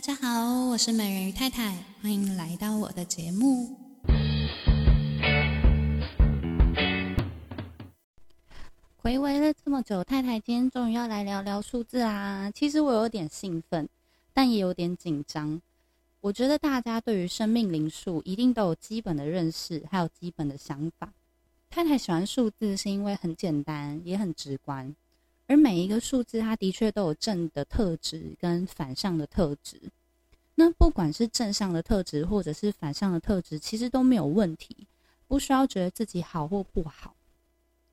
大家好，我是美人鱼太太，欢迎来到我的节目。回味了这么久，太太今天终于要来聊聊数字啦。其实我有点兴奋，但也有点紧张。我觉得大家对于生命灵数一定都有基本的认识，还有基本的想法。太太喜欢数字是因为很简单，也很直观。而每一个数字，它的确都有正的特质跟反向的特质。那不管是正向的特质，或者是反向的特质，其实都没有问题，不需要觉得自己好或不好。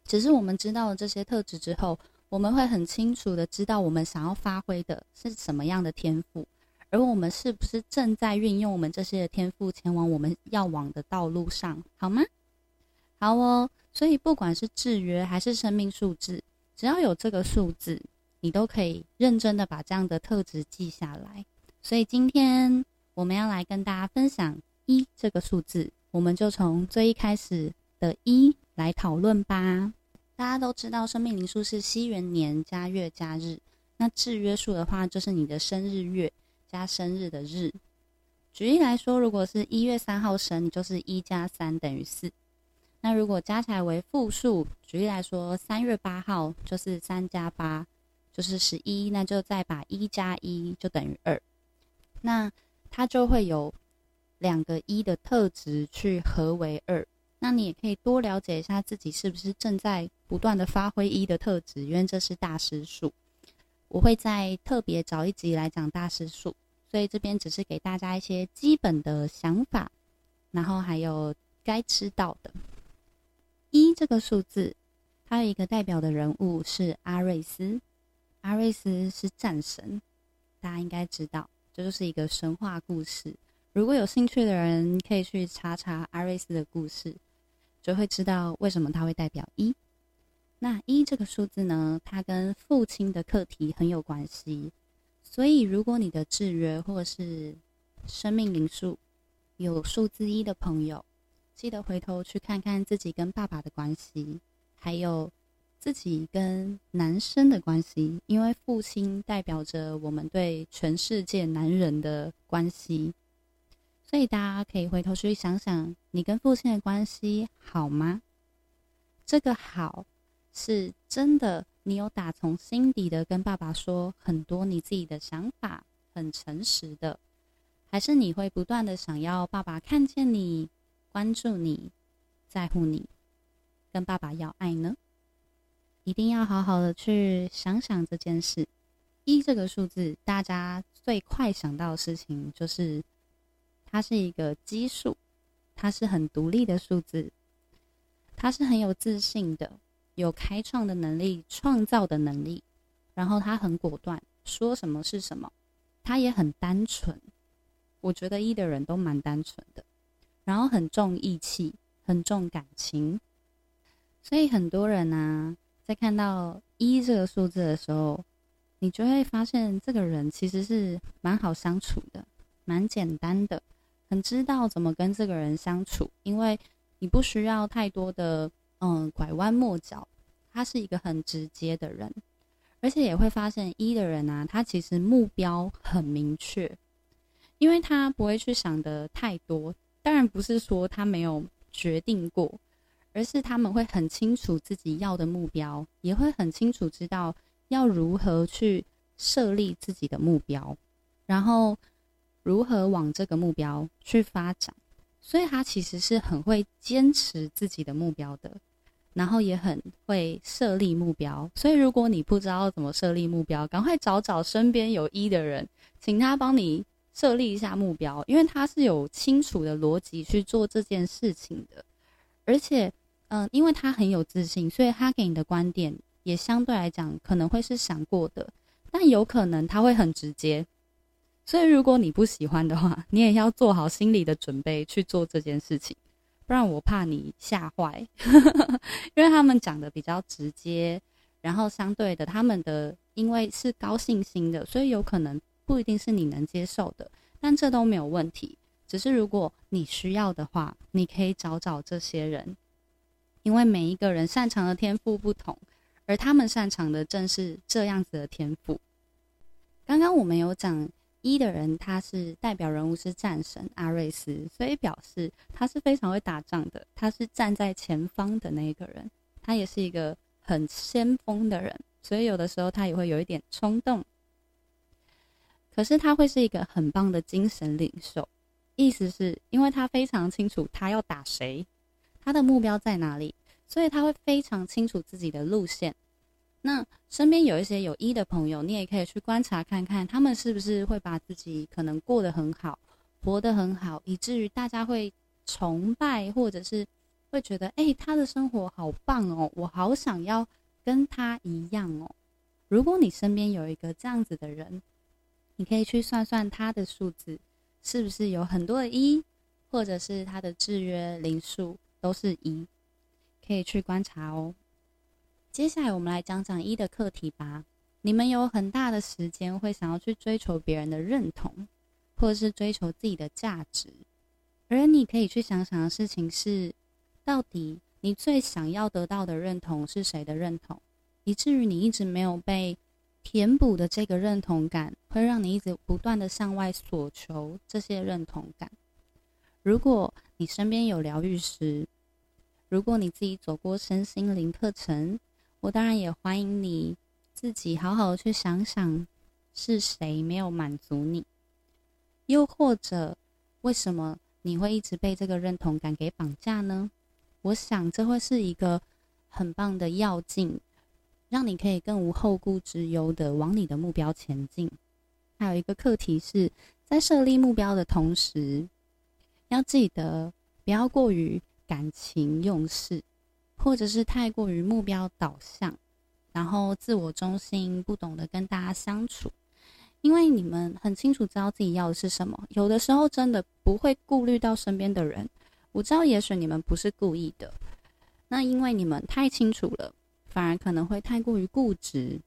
只是我们知道了这些特质之后，我们会很清楚的知道我们想要发挥的是什么样的天赋，而我们是不是正在运用我们这些天赋前往我们要往的道路上，好吗？好哦。所以不管是制约还是生命数字。只要有这个数字，你都可以认真的把这样的特质记下来。所以今天我们要来跟大家分享一这个数字，我们就从最一开始的一来讨论吧。大家都知道，生命灵数是西元年加月加日，那制约数的话，就是你的生日月加生日的日。举例来说，如果是一月三号生，你就是一加三等于四。那如果加起来为负数，举例来说，三月八号就是三加八，就是十一，那就再把一加一就等于二，那它就会有两个一的特质去合为二。那你也可以多了解一下自己是不是正在不断的发挥一的特质，因为这是大师数。我会再特别找一集来讲大师数，所以这边只是给大家一些基本的想法，然后还有该知道的。一这个数字，它有一个代表的人物是阿瑞斯。阿瑞斯是战神，大家应该知道，这就是一个神话故事。如果有兴趣的人，可以去查查阿瑞斯的故事，就会知道为什么他会代表一。那一这个数字呢，它跟父亲的课题很有关系。所以，如果你的制约或是生命灵数有数字一的朋友，记得回头去看看自己跟爸爸的关系，还有自己跟男生的关系，因为父亲代表着我们对全世界男人的关系，所以大家可以回头去想想，你跟父亲的关系好吗？这个好是真的，你有打从心底的跟爸爸说很多你自己的想法，很诚实的，还是你会不断的想要爸爸看见你？关注你，在乎你，跟爸爸要爱呢，一定要好好的去想想这件事。一这个数字，大家最快想到的事情就是，它是一个奇数，它是很独立的数字，它是很有自信的，有开创的能力，创造的能力，然后它很果断，说什么是什么，它也很单纯。我觉得一的人都蛮单纯的。然后很重义气，很重感情，所以很多人呢、啊，在看到一这个数字的时候，你就会发现这个人其实是蛮好相处的，蛮简单的，很知道怎么跟这个人相处，因为你不需要太多的嗯拐弯抹角，他是一个很直接的人，而且也会发现一的人啊，他其实目标很明确，因为他不会去想的太多。当然不是说他没有决定过，而是他们会很清楚自己要的目标，也会很清楚知道要如何去设立自己的目标，然后如何往这个目标去发展。所以他其实是很会坚持自己的目标的，然后也很会设立目标。所以如果你不知道怎么设立目标，赶快找找身边有一的人，请他帮你。设立一下目标，因为他是有清楚的逻辑去做这件事情的，而且，嗯、因为他很有自信，所以他给你的观点也相对来讲可能会是想过的，但有可能他会很直接，所以如果你不喜欢的话，你也要做好心理的准备去做这件事情，不然我怕你吓坏，因为他们讲的比较直接，然后相对的，他们的因为是高信心的，所以有可能。不一定是你能接受的，但这都没有问题。只是如果你需要的话，你可以找找这些人，因为每一个人擅长的天赋不同，而他们擅长的正是这样子的天赋。刚刚我们有讲一的人他是代表人物是战神阿瑞斯，所以表示他是非常会打仗的，他是站在前方的那一个人，他也是一个很先锋的人，所以有的时候他也会有一点冲动。可是他会是一个很棒的精神领袖，意思是因为他非常清楚他要打谁，他的目标在哪里，所以他会非常清楚自己的路线。那身边有一些有一的朋友，你也可以去观察看看，他们是不是会把自己可能过得很好，活得很好，以至于大家会崇拜，或者是会觉得，哎，他的生活好棒哦，我好想要跟他一样哦。如果你身边有一个这样子的人，你可以去算算它的数字是不是有很多的一，或者是它的制约零数都是一，可以去观察哦。接下来我们来讲讲一的课题吧。你们有很大的时间会想要去追求别人的认同，或者是追求自己的价值。而你可以去想想的事情是，到底你最想要得到的认同是谁的认同，以至于你一直没有被填补的这个认同感，会让你一直不断的向外索求这些认同感。如果你身边有疗愈师，如果你自己走过身心灵课程，我当然也欢迎你自己好好去想想，是谁没有满足你，又或者为什么你会一直被这个认同感给绑架呢？我想这会是一个很棒的要进，让你可以更无后顾之忧的往你的目标前进。还有一个课题是在设立目标的同时，要记得不要过于感情用事。或者是太过于目标导向，然后自我中心，不懂得跟大家相处，因为你们很清楚知道自己要的是什么，有的时候真的不会顾虑到身边的人。我知道，也许你们不是故意的，那因为你们太清楚了，反而可能会太过于固执，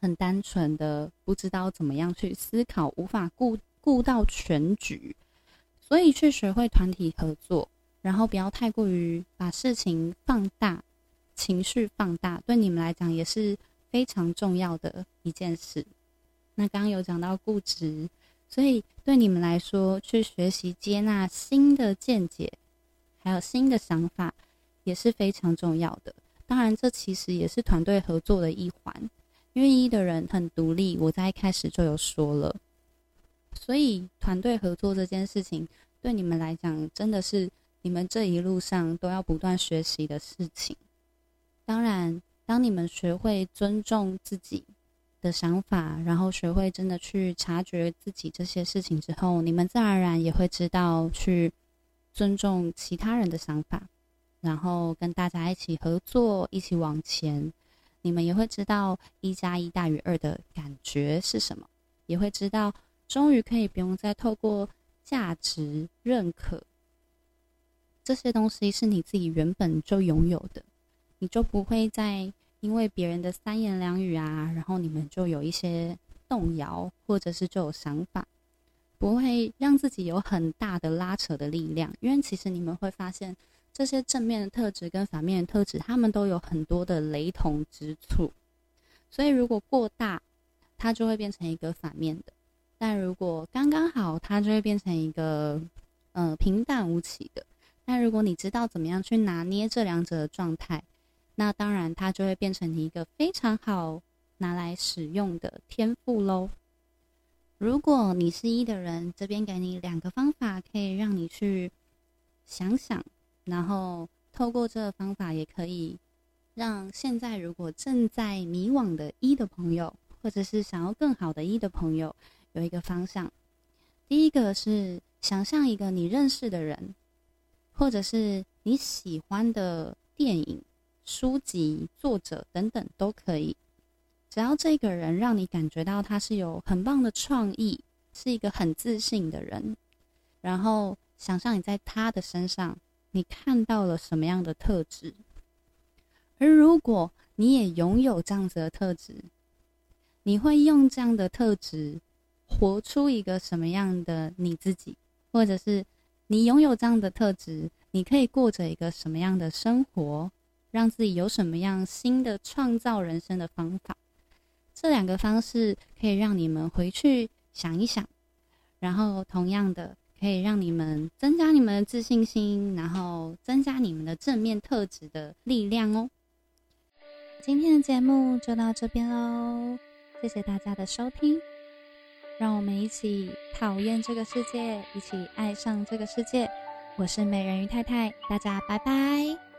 很单纯的不知道怎么样去思考，无法顾顾到全局，所以去学会团体合作。然后不要太过于把事情放大，情绪放大，对你们来讲也是非常重要的一件事。那刚刚有讲到固执，所以对你们来说，去学习接纳新的见解，还有新的想法，也是非常重要的。当然，这其实也是团队合作的一环，因为一的人很独立，我在一开始就有说了，所以团队合作这件事情，对你们来讲真的是。你们这一路上都要不断学习的事情。当然，当你们学会尊重自己的想法，然后学会真的去察觉自己这些事情之后，你们自然而然也会知道去尊重其他人的想法，然后跟大家一起合作，一起往前。你们也会知道一加一大于二的感觉是什么，也会知道终于可以不用再透过价值认可。这些东西是你自己原本就拥有的，你就不会再因为别人的三言两语啊，然后你们就有一些动摇，或者是就有想法，不会让自己有很大的拉扯的力量。因为其实你们会发现，这些正面的特质跟反面的特质，他们都有很多的雷同之处。所以如果过大，它就会变成一个反面的；但如果刚刚好，它就会变成一个呃平淡无奇的。那如果你知道怎么样去拿捏这两者的状态，那当然它就会变成你一个非常好拿来使用的天赋喽。如果你是一的人，这边给你两个方法，可以让你去想想，然后透过这个方法，也可以让现在如果正在迷惘的一的朋友，或者是想要更好的一的朋友，有一个方向。第一个是想象一个你认识的人。或者是你喜欢的电影、书籍、作者等等都可以，只要这个人让你感觉到他是有很棒的创意，是一个很自信的人，然后想象你在他的身上，你看到了什么样的特质？而如果你也拥有这样子的特质，你会用这样的特质活出一个什么样的你自己，或者是？你拥有这样的特质，你可以过着一个什么样的生活？让自己有什么样新的创造人生的方法？这两个方式可以让你们回去想一想，然后同样的可以让你们增加你们的自信心，然后增加你们的正面特质的力量哦。今天的节目就到这边喽，谢谢大家的收听，让我们一起讨厌这个世界，一起爱上这个世界。我是美人鱼太太，大家拜拜。